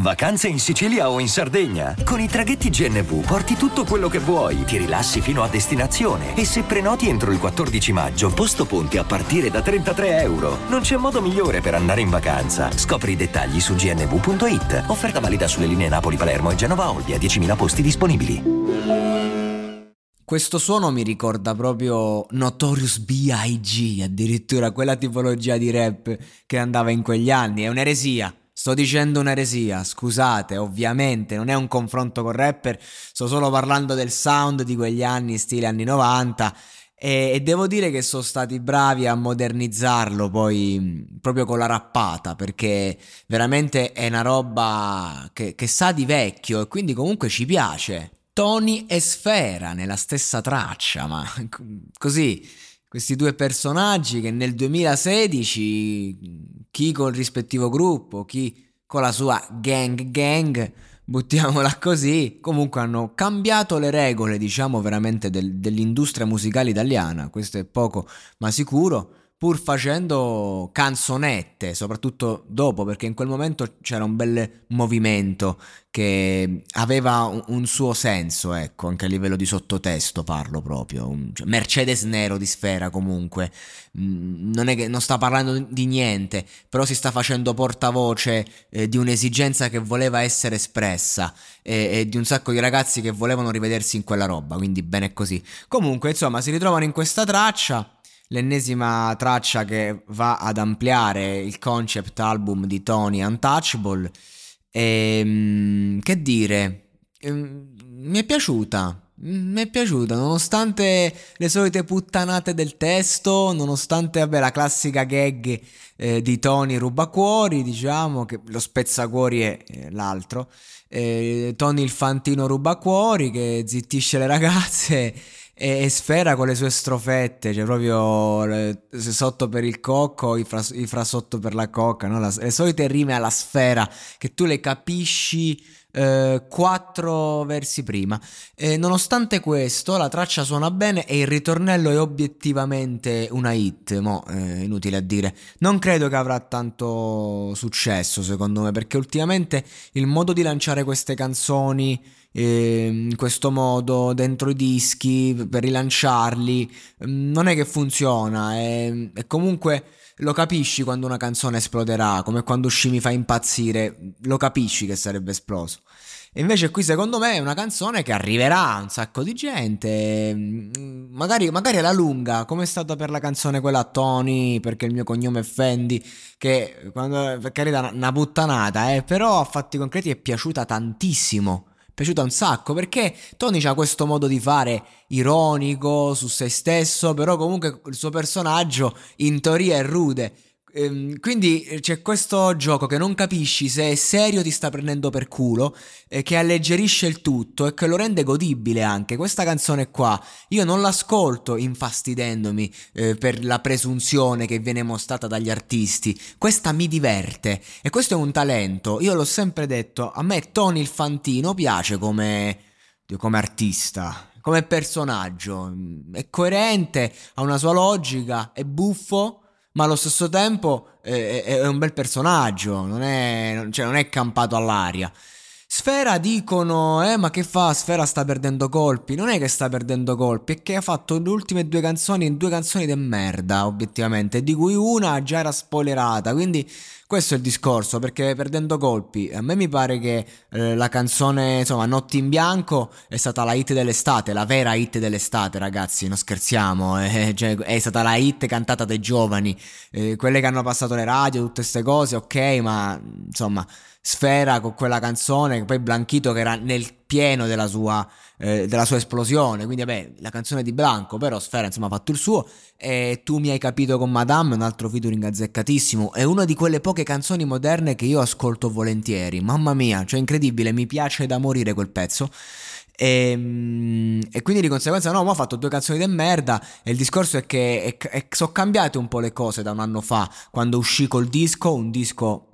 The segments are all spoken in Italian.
Vacanze in Sicilia o in Sardegna? Con i traghetti GNV porti tutto quello che vuoi, ti rilassi fino a destinazione e se prenoti entro il 14 maggio, posto ponti a partire da 33 euro. Non c'è modo migliore per andare in vacanza. Scopri i dettagli su gnv.it. Offerta valida sulle linee Napoli-Palermo e Genova-Olbia. 10.000 posti disponibili. Questo suono mi ricorda proprio Notorious B.I.G., addirittura quella tipologia di rap che andava in quegli anni. È un'eresia. Sto dicendo un'eresia, scusate, ovviamente non è un confronto con rapper, sto solo parlando del sound di quegli anni, stile anni 90 e, e, devo dire che sono stati bravi a modernizzarlo poi proprio con la rappata perché veramente è una roba che, che sa di vecchio e quindi comunque ci piace. Tony e Sfera nella stessa traccia, ma così questi due personaggi che nel 2016 chi col rispettivo gruppo, chi con la sua gang gang buttiamola così, comunque hanno cambiato le regole, diciamo veramente del, dell'industria musicale italiana, questo è poco ma sicuro, pur facendo canzonette, soprattutto dopo, perché in quel momento c'era un bel movimento che aveva un, un suo senso, ecco, anche a livello di sottotesto parlo proprio. Un, cioè Mercedes Nero di Sfera comunque, mm, non è che non sta parlando di niente, però si sta facendo portavoce eh, di un'esigenza che voleva essere espressa e, e di un sacco di ragazzi che volevano rivedersi in quella roba, quindi bene così. Comunque, insomma, si ritrovano in questa traccia l'ennesima traccia che va ad ampliare il concept album di Tony Untouchable. E, ehm, che dire, ehm, mi è piaciuta. Mi è piaciuta, nonostante le solite puttanate del testo, nonostante vabbè, la classica gag eh, di Tony rubacuori, diciamo che lo spezzacuori è eh, l'altro. Eh, Tony il fantino rubacuori che zittisce le ragazze e, Sfera con le sue strofette, cioè proprio le, sotto per il cocco, i fra, i fra per la cocca, no? la, le solite rime alla sfera che tu le capisci eh, quattro versi prima. E nonostante questo, la traccia suona bene e il ritornello è obiettivamente una hit. Mo, eh, inutile a dire. Non credo che avrà tanto successo, secondo me, perché ultimamente il modo di lanciare queste canzoni eh, in questo modo dentro i dischi per rilanciarli. Mm, non è che funziona e, e comunque lo capisci quando una canzone esploderà come quando uscì mi fa impazzire lo capisci che sarebbe esploso. E invece qui secondo me è una canzone che arriverà a un sacco di gente, mm, magari, magari alla lunga, come è stata per la canzone quella Tony, perché il mio cognome è Fendi, che quando, per carità una puttanata, eh, però a fatti concreti è piaciuta tantissimo piaciuta un sacco perché Tony ha questo modo di fare ironico su se stesso, però comunque il suo personaggio in teoria è rude. Ehm, quindi eh, c'è questo gioco che non capisci se è serio ti sta prendendo per culo, che alleggerisce il tutto e che lo rende godibile anche. Questa canzone qua io non l'ascolto infastidendomi eh, per la presunzione che viene mostrata dagli artisti. Questa mi diverte e questo è un talento. Io l'ho sempre detto, a me Tony il Fantino piace come, come artista come personaggio. È coerente, ha una sua logica, è buffo ma allo stesso tempo è, è un bel personaggio, non è, cioè non è campato all'aria. Sfera dicono, eh ma che fa? Sfera sta perdendo colpi. Non è che sta perdendo colpi, è che ha fatto le ultime due canzoni, due canzoni di merda, obiettivamente, di cui una già era spoilerata, quindi Questo è il discorso, perché perdendo colpi, a me mi pare che eh, la canzone, insomma, Notti in bianco è stata la hit dell'estate, la vera hit dell'estate, ragazzi, non scherziamo, eh, cioè, è stata la hit cantata dai giovani, eh, quelle che hanno passato le radio, tutte queste cose, ok, ma insomma, Sfera con quella canzone, poi Blanchito che era nel pieno della sua, eh, della sua esplosione, quindi vabbè, la canzone di Blanco, però Sfera insomma ha fatto il suo, e Tu mi hai capito con Madame, un altro featuring azzeccatissimo, è una di quelle poche canzoni moderne che io ascolto volentieri, mamma mia, cioè incredibile, mi piace da morire quel pezzo. E, ehm, e, quindi di conseguenza no, ma ho fatto due canzoni di merda e il discorso è che sono cambiate un po' le cose da un anno fa, quando uscì col disco, un disco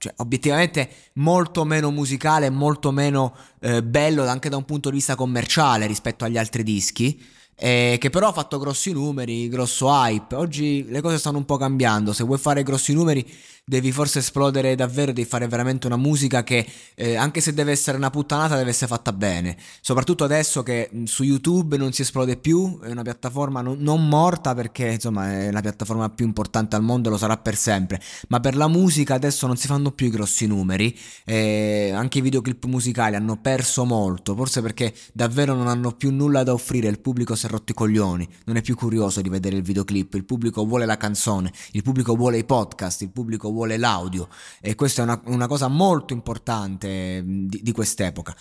cioè, obiettivamente molto meno musicale, molto meno eh, bello anche da un punto di vista commerciale rispetto agli altri dischi. Eh, che però ha fatto grossi numeri, grosso hype. Oggi le cose stanno un po' cambiando. Se vuoi fare grossi numeri, devi forse esplodere davvero, devi fare veramente una musica che eh, anche se deve essere una puttanata deve essere fatta bene, soprattutto adesso che su YouTube non si esplode più, è una piattaforma non, non morta perché insomma è la piattaforma più importante al mondo e lo sarà per sempre, ma per la musica adesso non si fanno più i grossi numeri, eh, anche i videoclip musicali hanno perso molto, forse perché davvero non hanno più nulla da offrire, il pubblico si è rotto i coglioni, non è più curioso di vedere il videoclip, il pubblico vuole la canzone, il pubblico vuole i podcast, il pubblico vuole l'audio. E questa è una, una cosa molto importante di, di quest'epoca.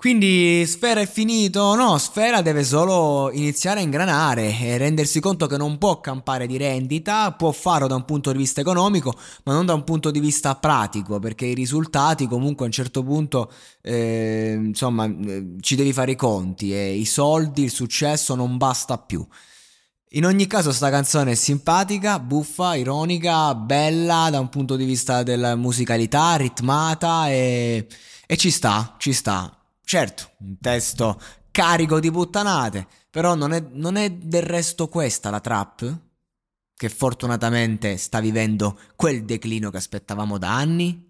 Quindi Sfera è finito? No, Sfera deve solo iniziare a ingranare e rendersi conto che non può campare di rendita, può farlo da un punto di vista economico, ma non da un punto di vista pratico, perché i risultati comunque a un certo punto, eh, insomma, eh, ci devi fare i conti e i soldi, il successo non basta più. In ogni caso sta canzone è simpatica, buffa, ironica, bella da un punto di vista della musicalità, ritmata e, e ci sta, ci sta. Certo, un testo carico di puttanate, però non è, non è del resto questa la trap? Che fortunatamente sta vivendo quel declino che aspettavamo da anni?